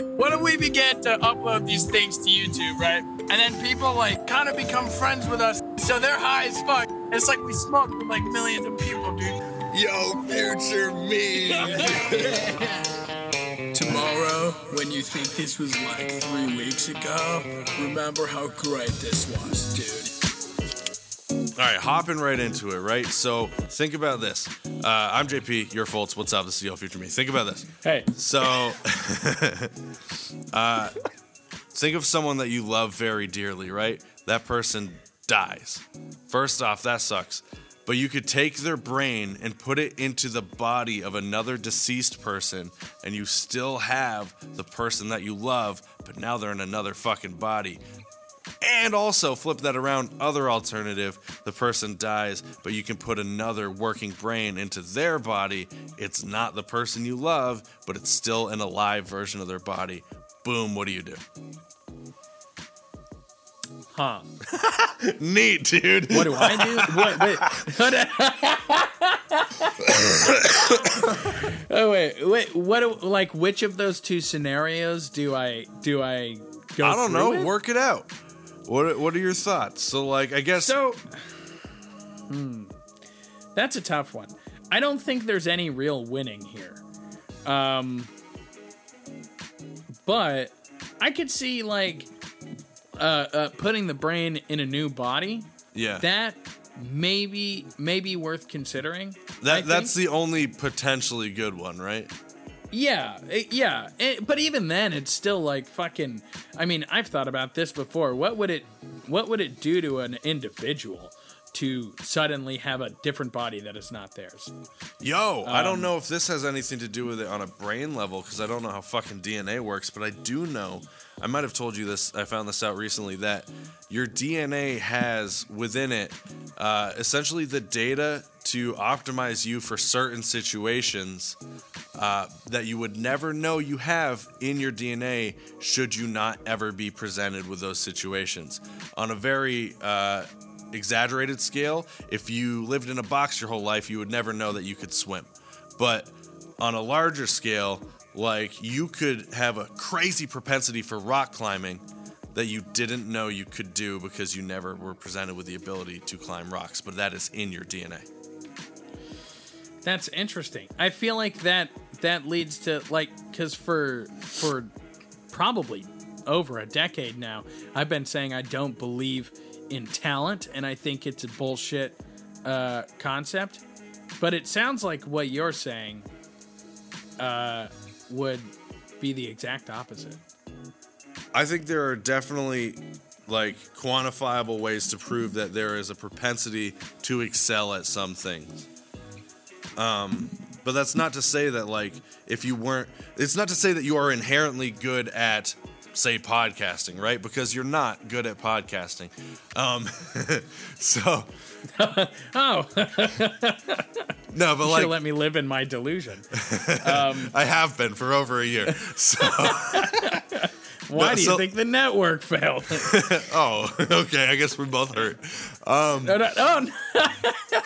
What if we begin to upload these things to YouTube, right? And then people like kind of become friends with us. So they're high as fuck. It's like we smoke with like millions of people, dude. Yo, future me. Tomorrow, when you think this was like three weeks ago, remember how great this was, dude. All right, hopping right into it, right? So think about this. Uh, I'm JP, your faults. What's up? This is Yo Future Me. Think about this. Hey, So, uh, think of someone that you love very dearly, right? That person dies. First off, that sucks. But you could take their brain and put it into the body of another deceased person, and you still have the person that you love, but now they're in another fucking body. And also flip that around, other alternative, the person dies, but you can put another working brain into their body. It's not the person you love, but it's still an alive version of their body. Boom, what do you do? huh? Neat, dude. What do I do? What? Wait. oh wait, wait. What? do- Like, which of those two scenarios do I do I go? I don't know. with? Work it out. What What are your thoughts? So, like, I guess So, hmm, that's a tough one. I don't think there's any real winning here. Um, but I could see like uh, uh, putting the brain in a new body. yeah, That maybe maybe worth considering. That that's the only potentially good one, right? Yeah, it- yeah. It- but even then, it's still like fucking. I mean, I've thought about this before. What would it, what would it do to an individual to suddenly have a different body that is not theirs? Yo, I Um, don't know if this has anything to do with it on a brain level because I don't know how fucking DNA works, but I do know. I might have told you this. I found this out recently that your DNA has within it uh, essentially the data to optimize you for certain situations uh, that you would never know you have in your DNA should you not ever be presented with those situations. On a very uh, exaggerated scale, if you lived in a box your whole life, you would never know that you could swim. But on a larger scale, like you could have a crazy propensity for rock climbing that you didn't know you could do because you never were presented with the ability to climb rocks, but that is in your DNA. That's interesting. I feel like that that leads to like because for for probably over a decade now, I've been saying I don't believe in talent, and I think it's a bullshit uh, concept. But it sounds like what you're saying uh, would be the exact opposite. I think there are definitely like quantifiable ways to prove that there is a propensity to excel at some things. Um, but that's not to say that like if you weren't, it's not to say that you are inherently good at say podcasting, right? Because you're not good at podcasting. Um, so Oh, no, but should like let me live in my delusion. I have been for over a year. So Why No, do you so- think the network failed? oh, okay, I guess we both hurt. Um, no, no, oh, no.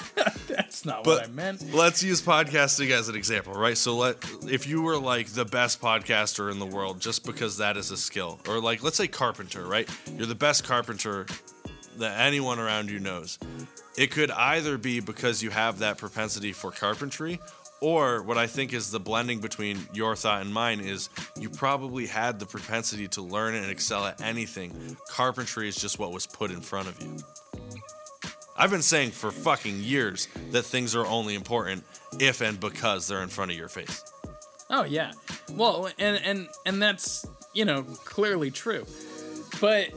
that's not what I meant. let's use podcasting as an example, right? So let if you were like the best podcaster in the world just because that is a skill, or like let's say carpenter, right? You're the best carpenter that anyone around you knows. It could either be because you have that propensity for carpentry, or what I think is the blending between your thought and mine is you probably had the propensity to learn and excel at anything. Carpentry is just what was put in front of you. I've been saying for fucking years that things are only important if and because they're in front of your face. Oh yeah. Well, and and and that's you know clearly true, but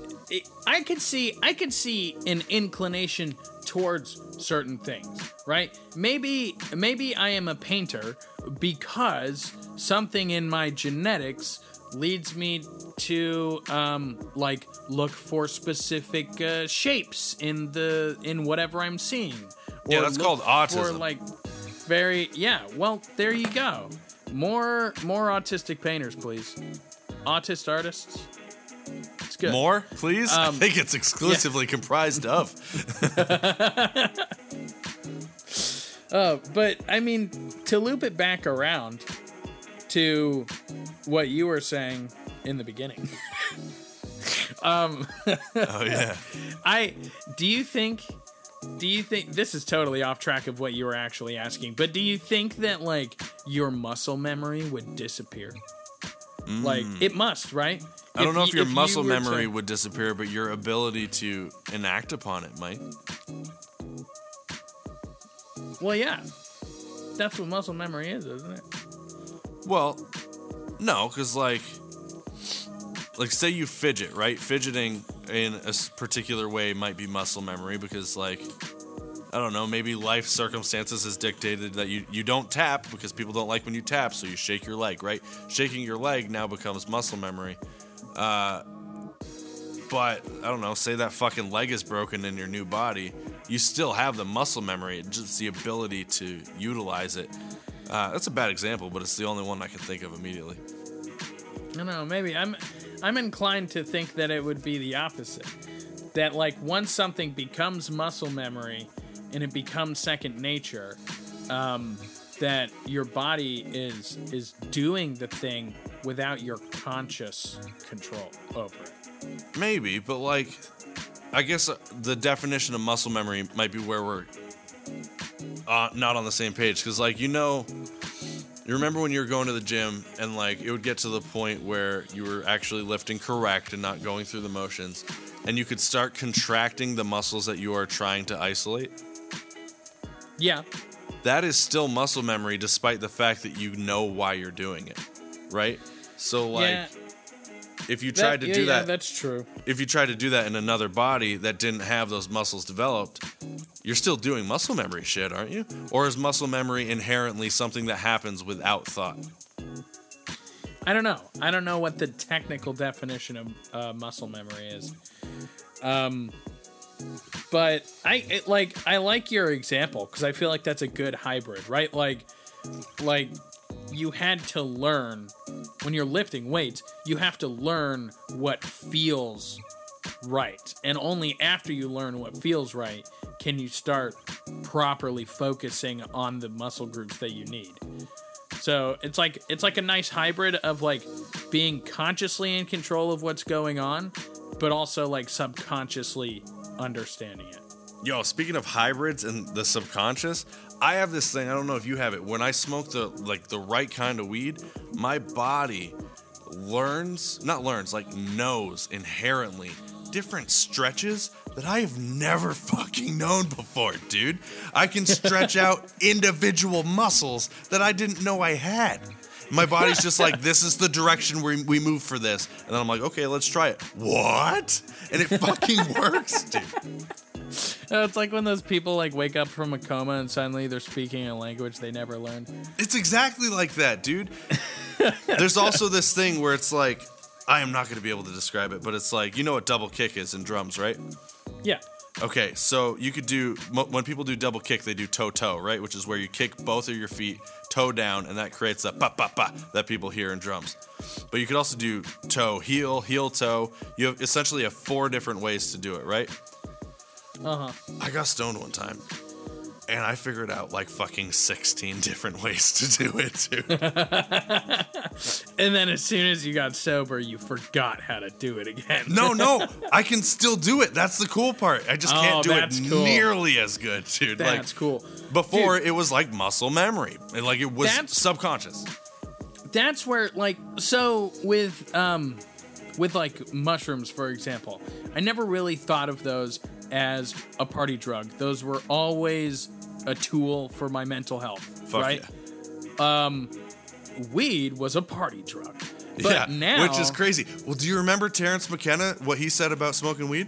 I could see I could see an inclination towards certain things, right? Maybe maybe I am a painter because something in my genetics leads me to um like look for specific uh, shapes in the in whatever I'm seeing. Yeah, Or that's called autism. like very yeah. Well, there you go. More more autistic painters, please. Autist artists. It's good. More, please. I Um, think it's exclusively comprised of. Uh, but I mean, to loop it back around to what you were saying in the beginning. Oh yeah. I do you think do you think this is totally off track of what you were actually asking, but do you think that like your muscle memory would disappear? Like it must, right? Mm. I don't know if you- your you muscle to- memory would disappear, but your ability to enact upon it might. Well, yeah. That's what muscle memory is, isn't it? Well, no, because like, like say you fidget, right? Fidgeting in a particular way might be muscle memory because like, I don't know, maybe life circumstances has dictated that you you don't tap because people don't like when you tap, so you shake your leg, right? Shaking your leg now becomes muscle memory. Uh, but I don't know, say that fucking leg is broken in your new body, you still have the muscle memory, just the ability to utilize it. Uh, that's a bad example, but it's the only one I can think of immediately. I don't know. Maybe I'm I'm inclined to think that it would be the opposite. That like once something becomes muscle memory and it becomes second nature, um, that your body is is doing the thing without your conscious control over it. Maybe, but like, I guess uh, the definition of muscle memory might be where we're uh, not on the same page. Because, like, you know, you remember when you were going to the gym and, like, it would get to the point where you were actually lifting correct and not going through the motions, and you could start contracting the muscles that you are trying to isolate? Yeah, That is still muscle memory, despite the fact that you know why you're doing it, right? So, like, yeah. If you tried to yeah, do yeah, that that's true. if you tried to do that in another body that didn't have those muscles developed, you're still doing muscle memory shit, aren't you? Or is muscle memory inherently something that happens without thought? I don't know. I don't know what the technical definition of uh, muscle memory is. Um, but I it, like I like your example because I feel like that's a good hybrid, right? Like, like you had to learn when you're lifting weights, you have to learn what feels right, and only after you learn what feels right can you start properly focusing on the muscle groups that you need. So it's like it's like a nice hybrid of like being consciously in control of what's going on, but also like subconsciously understanding it. Yo, speaking of hybrids and the subconscious, I have this thing. I don't know if you have it. When I smoke the like the right kind of weed, my body learns, not learns, like knows inherently different stretches that I have never fucking known before, dude. I can stretch out individual muscles that I didn't know I had. My body's just like, this is the direction we, we move for this. And then I'm like, okay, let's try it. What? And it fucking works, dude. It's like when those people like wake up from a coma and suddenly they're speaking a language they never learned. It's exactly like that, dude. There's also this thing where it's like, I am not going to be able to describe it, but it's like, you know what double kick is in drums, right? Yeah. Okay, so you could do, when people do double kick, they do toe toe, right? Which is where you kick both of your feet toe down, and that creates that ba ba ba that people hear in drums. But you could also do toe heel, heel toe. You have essentially have four different ways to do it, right? Uh huh. I got stoned one time. And I figured out like fucking 16 different ways to do it, dude. And then as soon as you got sober, you forgot how to do it again. No, no, I can still do it. That's the cool part. I just Oh, can't do it cool. nearly as good, dude. that's like cool. before, it was like muscle memory, and like it was That's- subconscious. that's where like so with um with like mushrooms for example i never really thought of those as a party drug those were always a tool for my mental health Fuck right yeah. um weed was a party drug but yeah, now which is crazy. Well, do you remember Terence McKenna? What he said about smoking weed?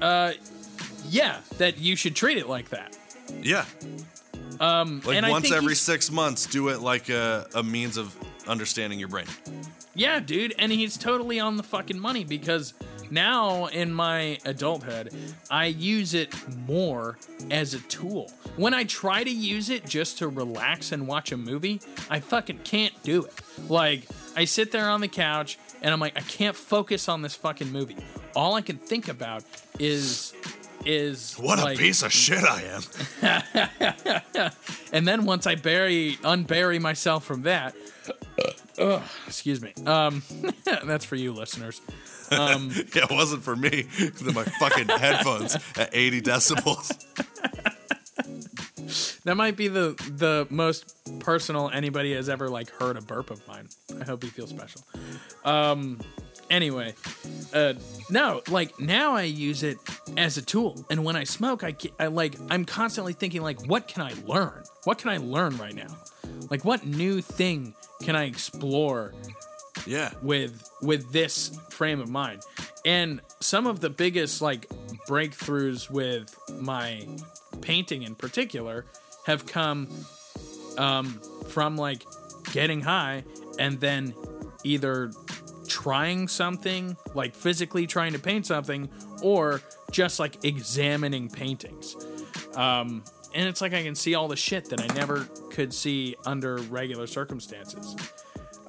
uh yeah that you should treat it like that Yeah, Um, Like and I once every six months, do it like a, a means of understanding your brain. Yeah, dude, and he's totally on the fucking money because now in my adulthood, I use it more as a tool. When I try to use it just to relax and watch a movie, I fucking can't do it. Like, I sit there on the couch and I'm like, I can't focus on this fucking movie. All I can think about is is What like, a piece of shit I am. and then once I bury unbury myself from that, ugh, excuse me. Um, that's for you listeners. yeah, it wasn't for me. They're my fucking headphones at 80 decibels. That might be the the most personal anybody has ever like heard a burp of mine. I hope you feel special. Um anyway, uh no, like now I use it as a tool. And when I smoke, I, I like I'm constantly thinking like what can I learn? What can I learn right now? Like what new thing can I explore Yeah. with with this frame of mind. And some of the biggest like breakthroughs with my painting in particular have come um, from like getting high and then either trying something like physically trying to paint something or just like examining paintings. Um, and it's like i can see all the shit that i never could see under regular circumstances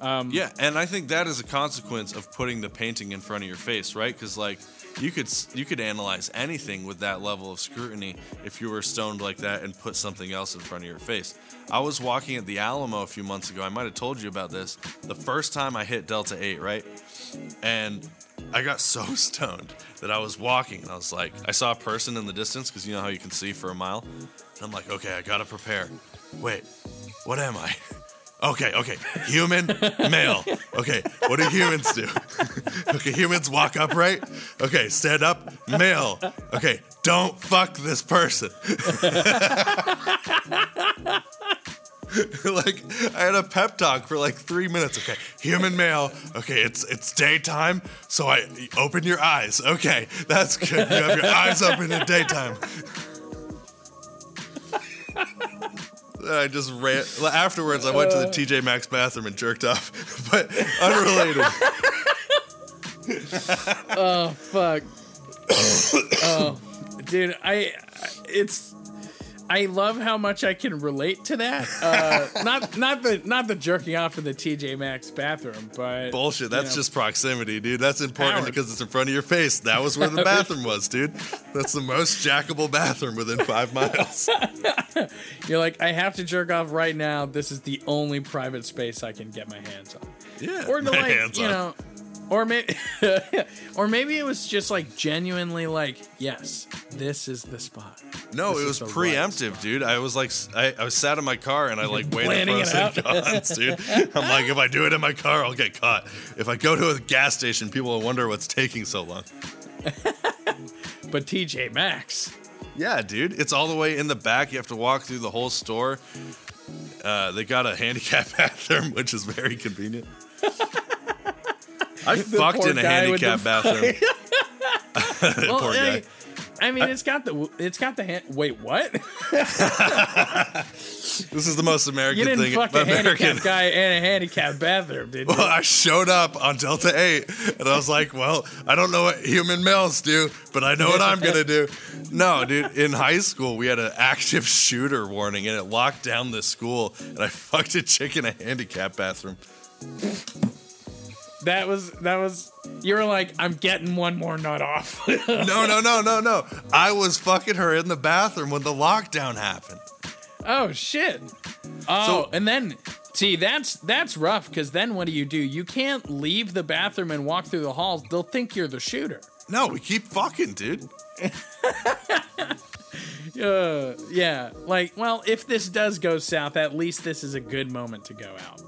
Um, yeah, and I think that is a consequence of putting the painting in front of your face, right? Because like you could you could analyze anything with that level of scrutiny if you were stoned like that and put something else in front of your face. I was walking at the Alamo a few months ago. I might have told you about this. The first time I hit Delta Eight, right, and I got so stoned that I was walking and I was like, I saw a person in the distance because you know how you can see for a mile. And I'm like, okay, I gotta prepare. Wait, what am I? Okay, okay. Human, male. Okay, what do humans do? okay, humans walk upright. Okay, stand up, male. Okay, don't fuck this person. like I had a pep talk for like three minutes. Okay, human male. Okay, it's it's daytime, so I open your eyes. Okay, that's good. You have your eyes open in daytime. I just ran. Afterwards, I went to the uh. TJ Maxx bathroom and jerked off, but unrelated. Oh fuck. oh, dude, I it's I love how much I can relate to that. Uh, not not the not the jerking off in the TJ Maxx bathroom, but Bullshit. That's you know. just proximity, dude. That's important Howard. because it's in front of your face. That was where the bathroom was, dude. That's the most jackable bathroom within five miles. You're like, I have to jerk off right now. This is the only private space I can get my hands on. Yeah, Or to like, you know, or maybe, or maybe it was just like genuinely like, yes, this is the spot. No, This it was the right preemptive, dude. I was like, I, I was sat in my car and I like weighed the pros and cons, dude. I'm like, if I do it in my car, I'll get caught. If I go to a gas station, people will wonder what's taking so long. But TJ Maxx, Yeah, dude. It's all the way in the back. You have to walk through the whole store. Uh, they got a handicap bathroom, which is very convenient. I fucked in a guy with handicap bathroom. well, Poor guy. I mean, it's got the it's got the hand. Wait, what? This is the most American You didn't thing. fuck a American. handicapped guy in a handicapped bathroom, did you? Well, I showed up on Delta 8 and I was like, well, I don't know what human males do, but I know what I'm going to do. No, dude, in high school, we had an active shooter warning and it locked down the school, and I fucked a chick in a handicap bathroom. That was that was. You were like, I'm getting one more nut off. No, no, no, no, no. I was fucking her in the bathroom when the lockdown happened. oh shit. Oh, So- and then see that's that's rough because then what do you do? You can't leave the bathroom and walk through the halls. They'll think you're the shooter. No, we keep fucking, dude. Uh, yeah. Like, well, if this does go south, at least this is a good moment to go out.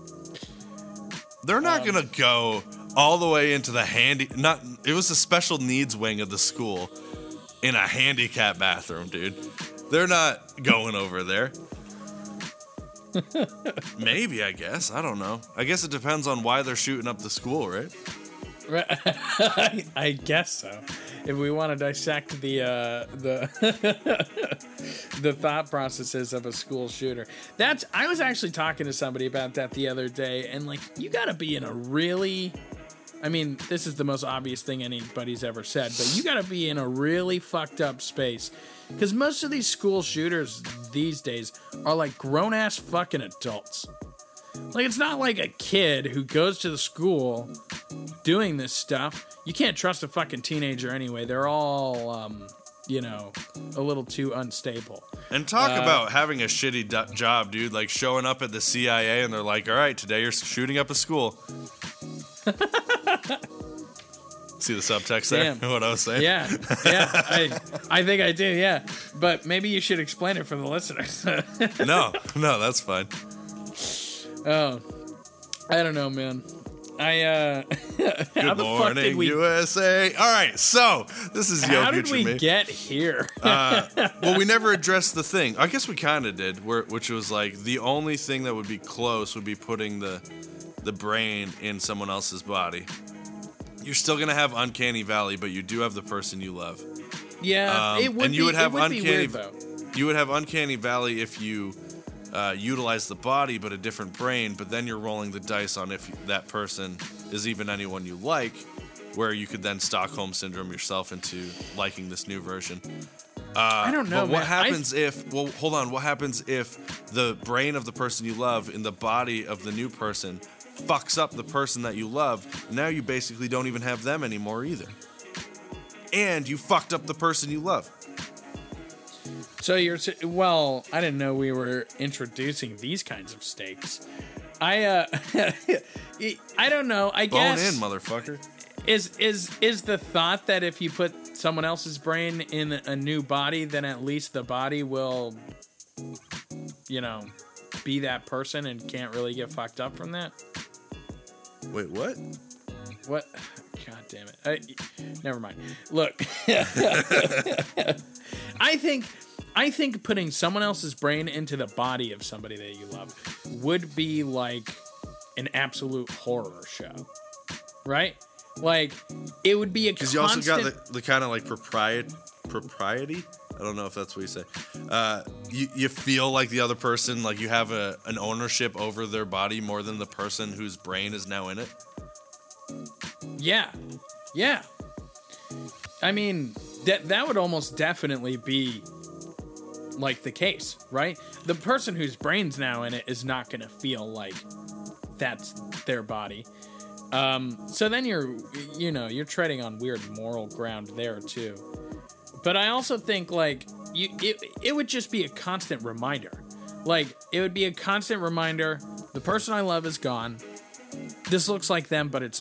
They're not Um, gonna go all the way into the handy. Not. It was the special needs wing of the school in a handicap bathroom, dude. They're not going over there. Maybe I guess I don't know. I guess it depends on why they're shooting up the school, right? Right. I, I guess so. If we want to dissect the uh, the the thought processes of a school shooter. That's I was actually talking to somebody about that the other day, and like you got to be in a really. I mean, this is the most obvious thing anybody's ever said, but you got to be in a really fucked up space because most of these school shooters these days are like grown ass fucking adults. Like it's not like a kid who goes to the school doing this stuff. You can't trust a fucking teenager anyway. They're all, um, you know, a little too unstable. And talk uh, about having a shitty job, dude. Like showing up at the CIA and they're like, all right, today you're shooting up a school. See the subtext there? Damn. what I was saying? Yeah, yeah. I, I think I do. Yeah, but maybe you should explain it for the listeners. No, no, that's fine. oh, I don't know, man. I uh, Good how the fuck morning, we? USA. All right, so this is Yo How did we Me. get here? well, we never addressed the thing. I guess we kind of did, where, which was like the only thing that would be close would be putting the the brain in someone else's body. You're still gonna have uncanny valley, but you do have the person you love. yeah, Um, it would and you be, would have would uncanny- weird. You would have uncanny valley if you uh, utilize the body but a different brain, but then you're rolling the dice on if that person is even anyone you like, where you could then Stockholm syndrome yourself into liking this new version. I don't know. But what man. Happens if? Well, hold on. What happens if the brain of the person you love in the body of the new person fucks up the person that you love? Now you basically don't even have them anymore either, and you fucked up the person you love. So you're well. I didn't know we were introducing these kinds of stakes. I uh, I don't know. I Bone guess in, motherfucker. is is is the thought that if you put someone else's brain in a new body, then at least the body will, you know, be that person and can't really get fucked up from that. Wait, what? What? God damn it! I, never mind. Look, I think I think putting someone else's brain into the body of somebody that you love would be like an absolute horror show, right? Like it would be a Because you also got the, the kind of like propriet propriety. I don't know if that's what you say. Uh, you you feel like the other person, like you have a an ownership over their body more than the person whose brain is now in it. Yeah. Yeah. I mean, that that would almost definitely be like the case, right? The person whose brain's now in it is not going to feel like that's their body. Um, so then you're, you know, you're treading on weird moral ground there too. But I also think like you, it, it would just be a constant reminder. Like it would be a constant reminder. The person I love is gone. This looks like them, but it's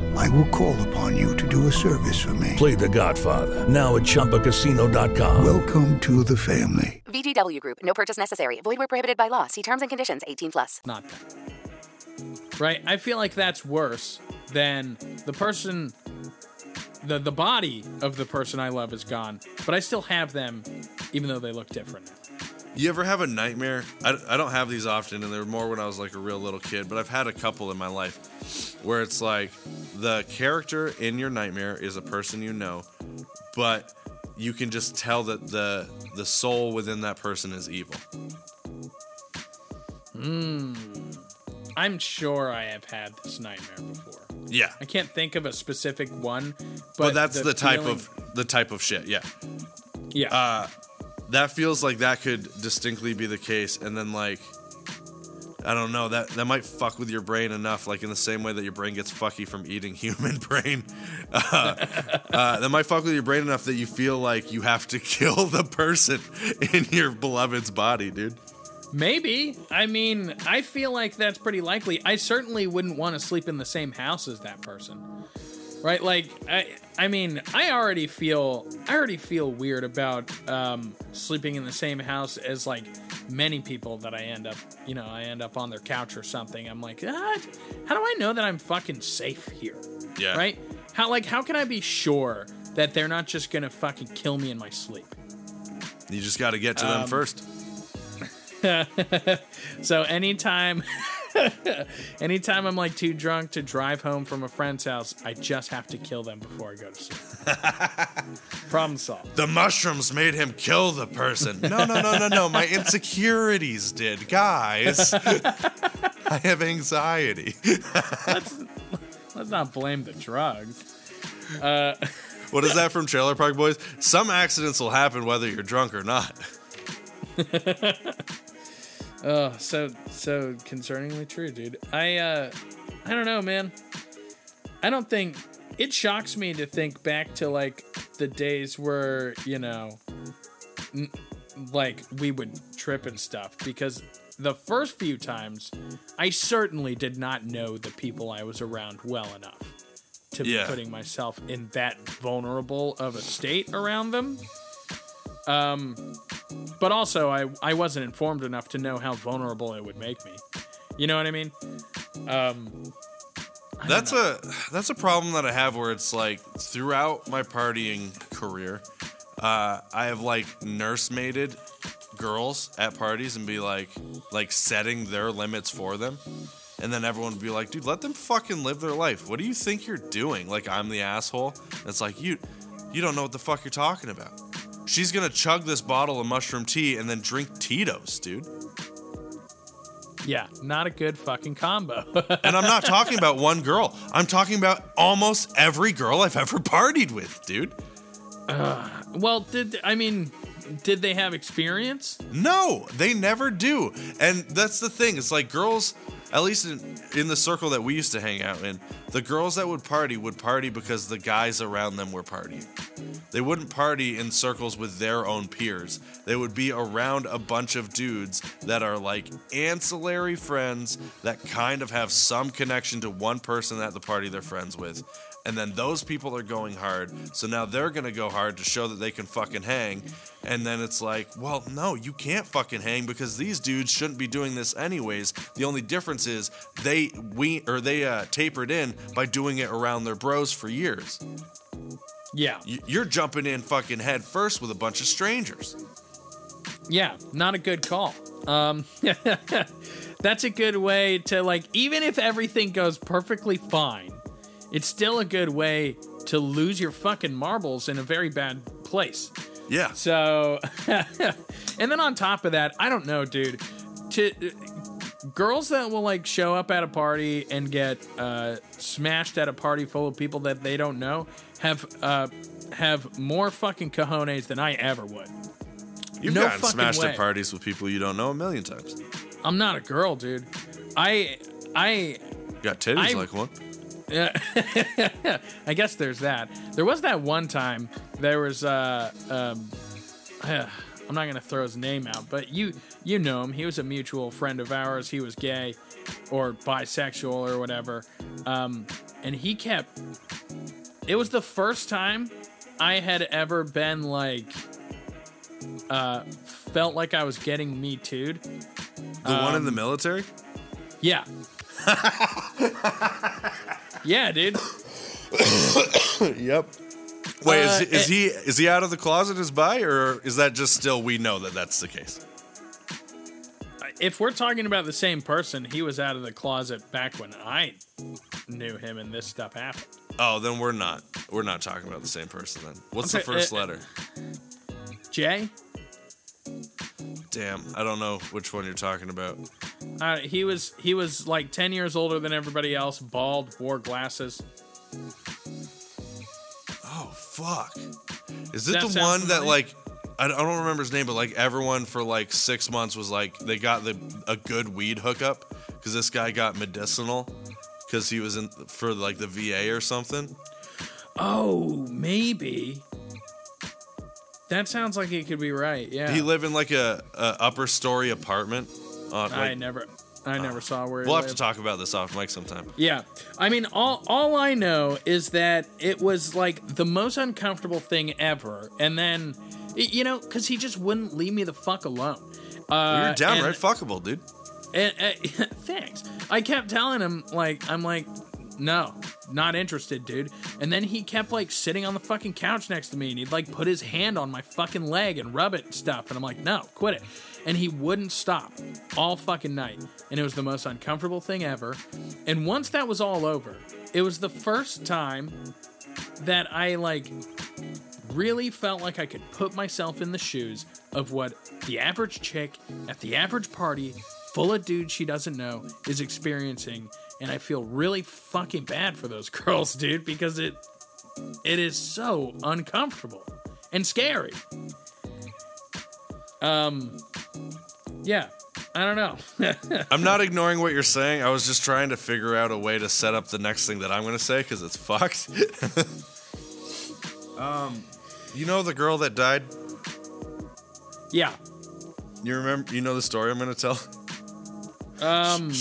I will call upon you to do a service for me. Play The Godfather now at ChumbaCasino.com. Welcome to the family. VGW Group. No purchase necessary. Void where prohibited by law. See terms and conditions. 18 plus. not that. Right? I feel like that's worse than the person the the body of the person I love is gone, but I still have them even though they look different now. You ever have a nightmare? I, I don't have these often, and they're more when I was like a real little kid, but I've had a couple in my life where it's like the character in your nightmare is a person you know, but you can just tell that the the soul within that person is evil. Hmm. I'm sure I have had this nightmare before. Yeah. I can't think of a specific one, but, But, that's the, type feeling- of the type of shit, yeah. yeah. uh, That feels like that could distinctly be the case, and then like I don't know that that might fuck with your brain enough, like in the same way that your brain gets fucky from eating human brain. Uh, uh, that might fuck with your brain enough that you feel like you have to kill the person in your beloved's body, dude. Maybe. I mean, I feel like that's pretty likely. I certainly wouldn't want to sleep in the same house as that person. Right? Like I, I mean, I already feel, I already feel weird about um, sleeping in the same house as like many people that I end up, you know, I end up on their couch or something. I'm like, ah, how do I know that I'm fucking safe here? Yeah. Right? How like how can I be sure that they're not just gonna fucking kill me in my sleep? You just got to get to Um, them first. So anytime anytime I'm like too drunk to drive home from a friend's house, I just have to kill them before I go to sleep. Problem solved. The mushrooms made him kill the person. No, no, no, no, no. My insecurities did, guys. I have anxiety. Let's not blame the drugs. Uh, what is that from Trailer Park Boys? Some accidents will happen whether you're drunk or not. Oh, so so concerningly true, dude. I uh I don't know, man. I don't think it shocks me to think back to like the days where, you know, n- like we would trip and stuff because the first few times I certainly did not know the people I was around well enough to Yeah. be putting myself in that vulnerable of a state around them. Um but also I I wasn't informed enough to know how vulnerable it would make me. You know what I mean? Um That's a that's a problem that I have where it's like throughout my partying career, uh, I have like nursemaided girls at parties and be like like setting their limits for them. And then everyone would be like, dude, let them fucking live their life. What do you think you're doing? Like I'm the asshole. And it's like you you don't know what the fuck you're talking about. She's gonna chug this bottle of mushroom tea and then drink Tito's, dude. yeah, not a good fucking combo. And I'm not talking about one girl. I'm talking about almost every girl I've ever partied with, dude. well, did I mean did they have experience? No, they never do. And that's the thing. It's like girls, at least in, in the circle that we used to hang out in, the girls that would party would party because the guys around them were partying. They wouldn't party in circles with their own peers. They would be around a bunch of dudes that are like ancillary friends that kind of have some connection to one person at the party they're friends with. And then those people are going hard. So now they're going to go hard to show that they can fucking hang. And then it's like, well, no, you can't fucking hang because these dudes shouldn't be doing this anyways. The only difference is they we or they uh, tapered in by doing it around their bros for years. Yeah. You're jumping in fucking head first with a bunch of strangers. Yeah, not a good call. Um That's a good way to like even if everything goes perfectly fine, it's still a good way to lose your fucking marbles in a very bad place. Yeah. So, and then on top of that, I don't know, dude. To girls that will like show up at a party and get uh, smashed at a party full of people that they don't know have uh, have more fucking cojones than I ever would. You've No gotten smashed way. at parties with people you don't know a million times. I'm not a girl, dude. I I You got titties I- like one. I guess there's that. There was that one time there was uh um I'm not gonna throw his name out, but you you know him. He was a mutual friend of ours. He was gay or bisexual or whatever. Um, and he kept. It was the first time I had ever been like, uh, felt like I was getting me too'd. The one Um, in the military? Yeah. yeah, dude. Yep. Wait, Uh, is, is it- he is he out of the closet as bi, or is that just still we know that that's the case? if we're talking about the same person, he was out of the closet back when I knew him and this stuff happened. Oh, then we're not we're not talking about the same person then. What's the first uh, letter? Jay, Damn, I don't know which one you're talking about. Uh, he was he was like ten years older than everybody else, bald, wore glasses. Oh fuck! Is it the sound one that familiar? like I don't I don't remember his name, but like everyone for like six months was like they got the a good weed hookup because this guy got medicinal because he was in for like the VA or something. Oh, maybe. That sounds like it could be right. Yeah, He lived in like a, a upper story apartment. On, I never, I never saw where. We'll have to talk about this off mic sometime. Yeah. I mean, all all I know is that it was like the most uncomfortable thing ever, and then, you know, because he just wouldn't leave me the fuck alone. Uh, You're downright and- fuckable, dude. And, uh, thanks. I kept telling him like I'm like, no, not interested, dude. And then he kept like sitting on the fucking couch next to me, and he'd like put his hand on my fucking leg and rub it and stuff. And I'm like, no, quit it. And he wouldn't stop all fucking night, and it was the most uncomfortable thing ever. And once that was all over, it was the first time that I like really felt like I could put myself in the shoes of what the average chick at the average party full of dudes she doesn't know is experiencing and I feel really fucking bad for those girls, dude, because it it is so uncomfortable and scary. Um yeah, I don't know. I'm not ignoring what you're saying. I was just trying to figure out a way to set up the next thing that I'm going to say because it's fucked. um, you know the girl that died? yeah. You remember? You know the story I'm going to tell? Um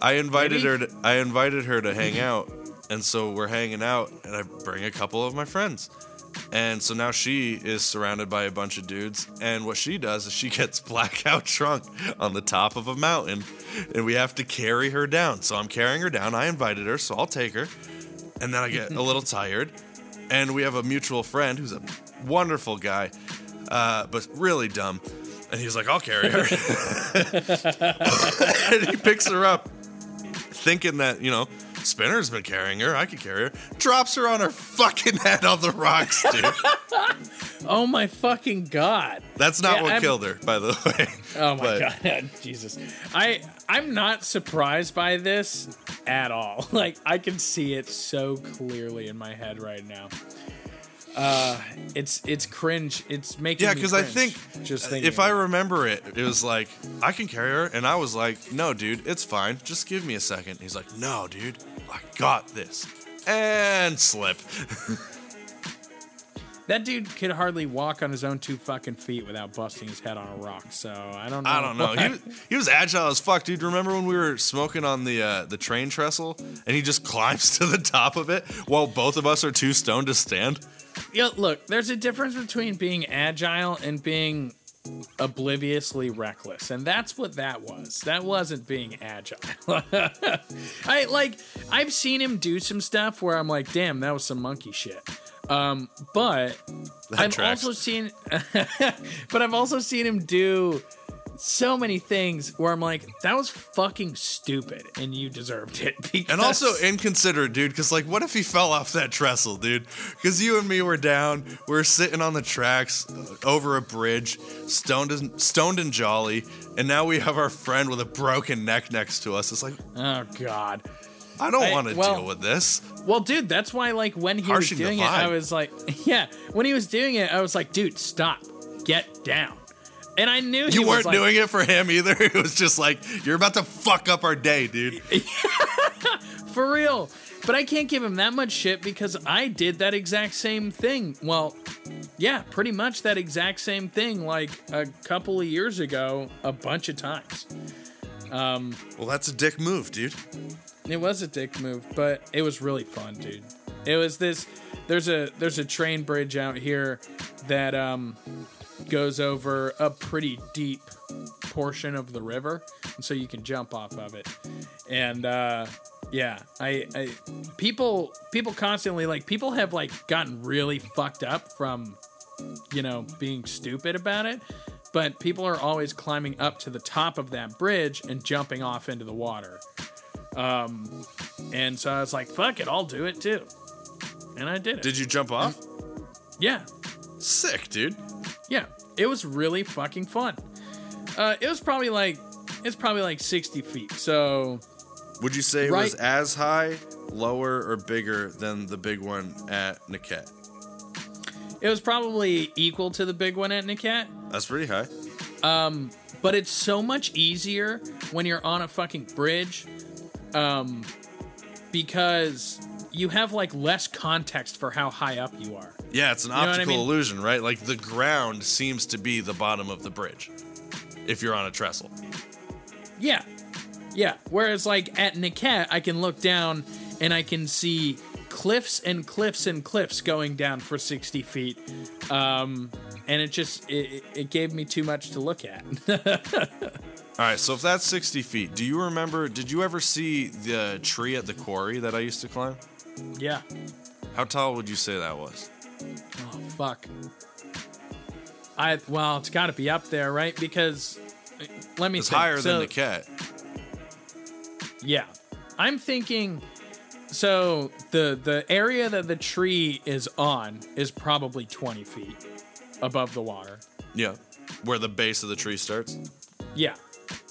I invited Maybe. her. To, I invited her to hang out, and so we're hanging out, and I bring a couple of my friends, and so now she is surrounded by a bunch of dudes, and what she does is she gets blackout drunk on the top of a mountain, and we have to carry her down. So I'm carrying her down. I invited her, so I'll take her, and then I get a little tired, and we have a mutual friend who's a wonderful guy, uh, but really dumb. And he's like, I'll carry her. and he picks her up, thinking that, you know, Spinner's been carrying her. I could carry her. Drops her on her fucking head on the rocks, dude. oh my fucking god. That's not Yeah, what I'm- killed her, by the way. Oh my But- god, Jesus! I I'm not surprised by this at all. Like I can see it so clearly in my head right now. Uh, it's it's cringe. It's making Yeah, because I think just thinking if I remember it, it was like I can carry her, and I was like, "No, dude, it's fine. Just give me a second. He's like, "No, dude, I got this," and slip. that dude could hardly walk on his own two fucking feet without busting his head on a rock. So I don't know. I don't know. He, was- he was agile as fuck, dude. Remember when we were smoking on the uh, the train trestle, and he just climbs to the top of it while both of us are too stoned to stand? Yeah, look, there's a difference between being agile and being obliviously reckless. And that's what that was. That wasn't being agile. I like I've seen him do some stuff where I'm like, "Damn, that was some monkey shit." Um, but That I've tracks. also seen but I've also seen him do so many things where I'm like, that was fucking stupid and you deserved it. Because And also inconsiderate, dude. Because like, what if he fell off that trestle, dude? Because you and me were down, we are sitting on the tracks uh, over a bridge, stoned and stoned and jolly, and now we have our friend with a broken neck next to us. It's like, Oh god. I don't want to well- deal with this. Well, dude, that's why like when he Harshing was doing it, I was like, yeah, when he was doing it, I was like, dude, stop, get down. And I knew he You weren't like, doing it for him either. It was just like, you're about to fuck up our day, dude. for real. But I can't give him that much shit because I did that exact same thing. Well, yeah, pretty much that exact same thing like a couple of years ago, a bunch of times. Um, well, that's a dick move, dude. It was a dick move, but it was really fun, dude. It was this there's a there's a train bridge out here that um goes over a pretty deep portion of the river, and so you can jump off of it. And uh yeah, I, I people people constantly like people have like gotten really fucked up from you know being stupid about it, but people are always climbing up to the top of that bridge and jumping off into the water. Um, and so I was like, fuck it, I'll do it too. And I did it. Did you jump off? yeah. Sick, dude. Yeah. It was really fucking fun. Uh, it was probably like, it's probably like 60 feet. So Would you say it was as high, lower, or bigger than the big one at Niket? it was probably equal to the big one at Niket. That's pretty high. Um, but it's so much easier when you're on a fucking bridge. Um, because you have like less context for how high up you are. Yeah, it's an know what I optical mean? illusion, right? Like the ground seems to be the bottom of the bridge if you're on a trestle. Yeah. Yeah. Whereas like at Niket, I can look down and I can see cliffs and cliffs and cliffs going down for 60 feet. Um, and it just it, it gave me too much to look at. All right, so if that's 60 feet, do you remember? Did you ever see the tree at the quarry that I used to climb? yeah. How tall would you say that was? Oh fuck. I well, it's got to be up there, right? Because uh, let me. It's think. higher So- than the cat. Yeah. I'm thinking so the the area that the tree is on is probably 20 feet above the water. Yeah, where the base of the tree starts. Yeah.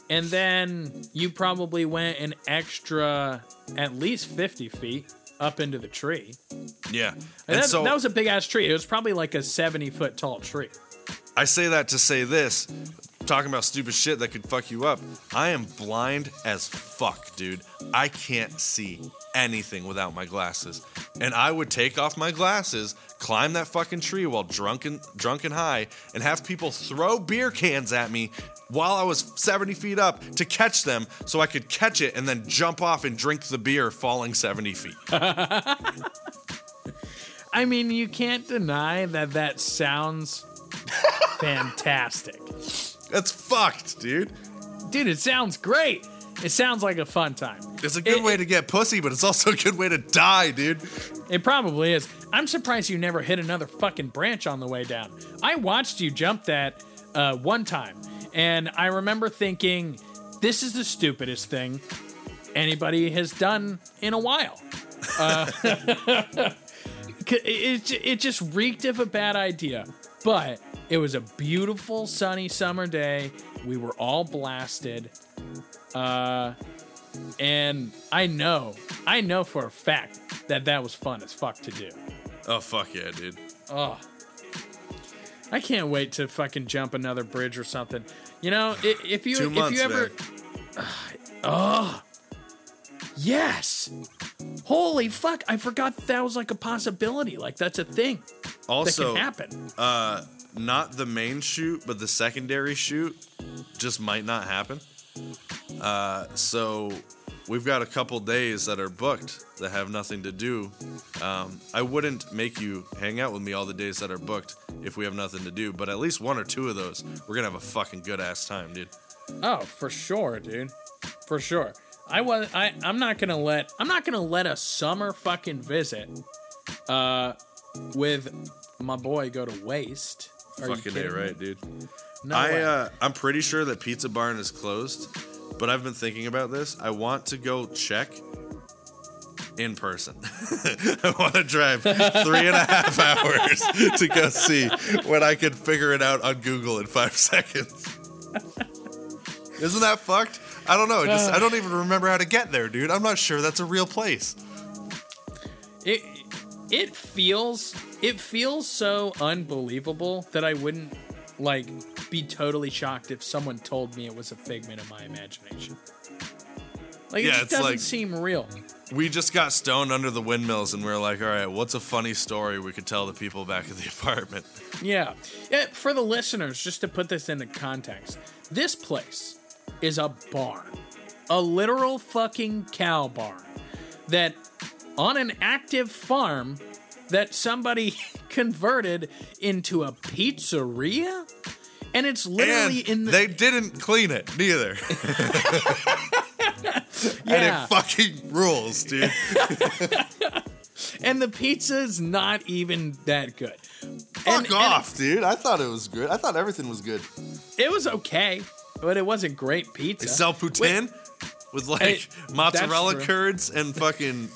And then you probably went an extra at least 50 feet up into the tree. Yeah, And, and that, so that was a big ass tree. It was probably like a 70 foot tall tree. I say that to say this. Talking about stupid shit that could fuck you up. I am blind as fuck, dude. I can't see anything without my glasses. And I would take off my glasses, climb that fucking tree while drunk and, drunk and high, and have people throw beer cans at me while I was 70 feet up to catch them so I could catch it and then jump off and drink the beer falling 70 feet. I mean, you can't deny that that sounds fantastic. That's fucked, dude. Dude, it sounds great. It sounds like a fun time. It's a good It- way to get pussy, but it's also a good way to die, dude. It probably is. I'm surprised you never hit another fucking branch on the way down. I watched you jump that uh, one time, and I remember thinking, this is the stupidest thing anybody has done in a while. Uh, it, it, it just reeked of a bad idea. But it was a beautiful sunny summer day. We were all blasted. Uh, and I know, I know for a fact that that was fun as fuck to do. Oh, fuck yeah, dude. Oh, I can't wait to fucking jump another bridge or something. You know, i- if you Two if months, you ever, oh, yes, holy fuck! I forgot that, that was like a possibility. Like that's a thing Also, that can happen. uh, not the main shoot, but the secondary shoot just might not happen. Uh, so we've got a couple days that are booked that have nothing to do. Um, I wouldn't make you hang out with me all the days that are booked if we have nothing to do, but at least one or two of those, we're gonna have a fucking good ass time, dude. Oh, for sure, dude. For sure. I was I I'm not going to let I'm not to let a summer fucking visit uh with my boy go to waste. Are fucking kidding a me? right, dude. No I way. uh, I'm pretty sure that Pizza Barn is closed, but I've been thinking about this. I want to go check in person. I want to drive three and a half hours to go see when I could figure it out on Google in five seconds. Isn't that fucked? I don't know. Just I don't even remember how to get there, dude. I'm not sure that's a real place. It it feels it feels so unbelievable that I wouldn't like be totally shocked if someone told me it was a figment of my imagination. Like Yeah, it just doesn't like- seem real. We just got stoned under the windmills, and we are like, all right, what's a funny story we could tell the people back at the apartment? Yeah. yeah. For the listeners, just to put this into context, this place is a barn, a literal fucking cow barn that on an active farm that somebody converted into a pizzeria. And it's literally and in the they didn't clean it neither. And yeah, it fucking rules, dude. and the pizza's not even that good. Fuck And- and off, dude. I thought it was good. I thought everything was good. It was okay, but it wasn't great pizza. They sell poutine with like Hey, mozzarella curds and fucking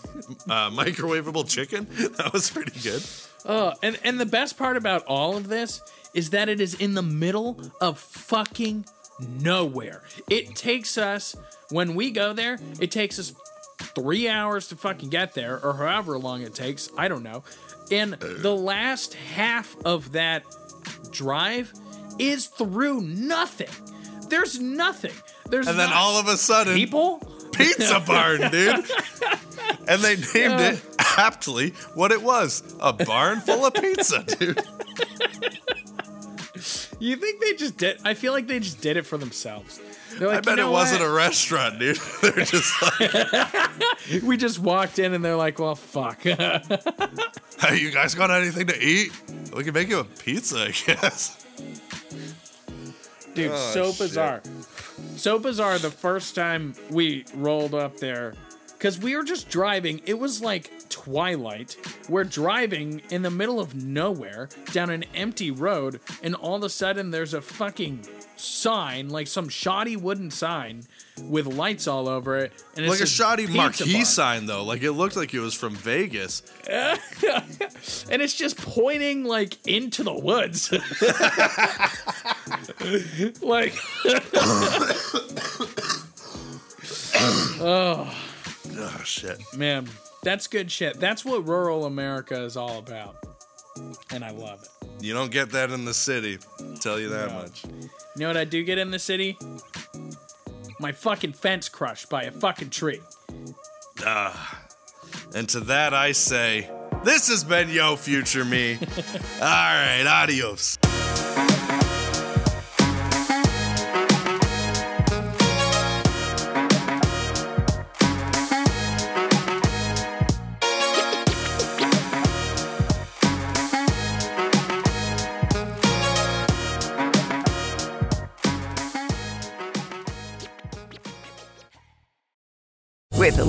uh, microwavable chicken. That was pretty good. Uh, and and the best part about all of this is that it is in the middle of fucking nowhere. It takes us when we go there. It takes us three hours to fucking get there, or however long it takes. I don't know. And the last half of that drive is through nothing. There's nothing. There's And then not all of a sudden, people. Pizza Barn, dude. And they named it uh. aptly what it was a barn full of pizza, dude. You think they just did? I feel like they just did it for themselves. They're like, I bet "You know it wasn't what?" a restaurant, dude. They're just like, We just walked in and they're like, "Well, fuck." hey, you guys got anything to eat? We can make you a pizza, I guess. Dude, Oh, so shit. bizarre. So bizarre the first time we rolled up there. Because we were just driving. It was like twilight. We're driving in the middle of nowhere down an empty road, and all of a sudden there's a fucking sign, like some shoddy wooden sign with lights all over it. And Like a shoddy marquee bar. sign, though. Like it looked like it was from Vegas. and it's just pointing like into the woods. like oh Oh, shit. Oh, man, that's good shit. That's what rural America is all about. And I love it. You don't get that in the city. tell you that No. much. You know what I do get in the city? My fucking fence crushed by a fucking tree. Ah. And to that I say, this has been Yo Future Me. All right, adios.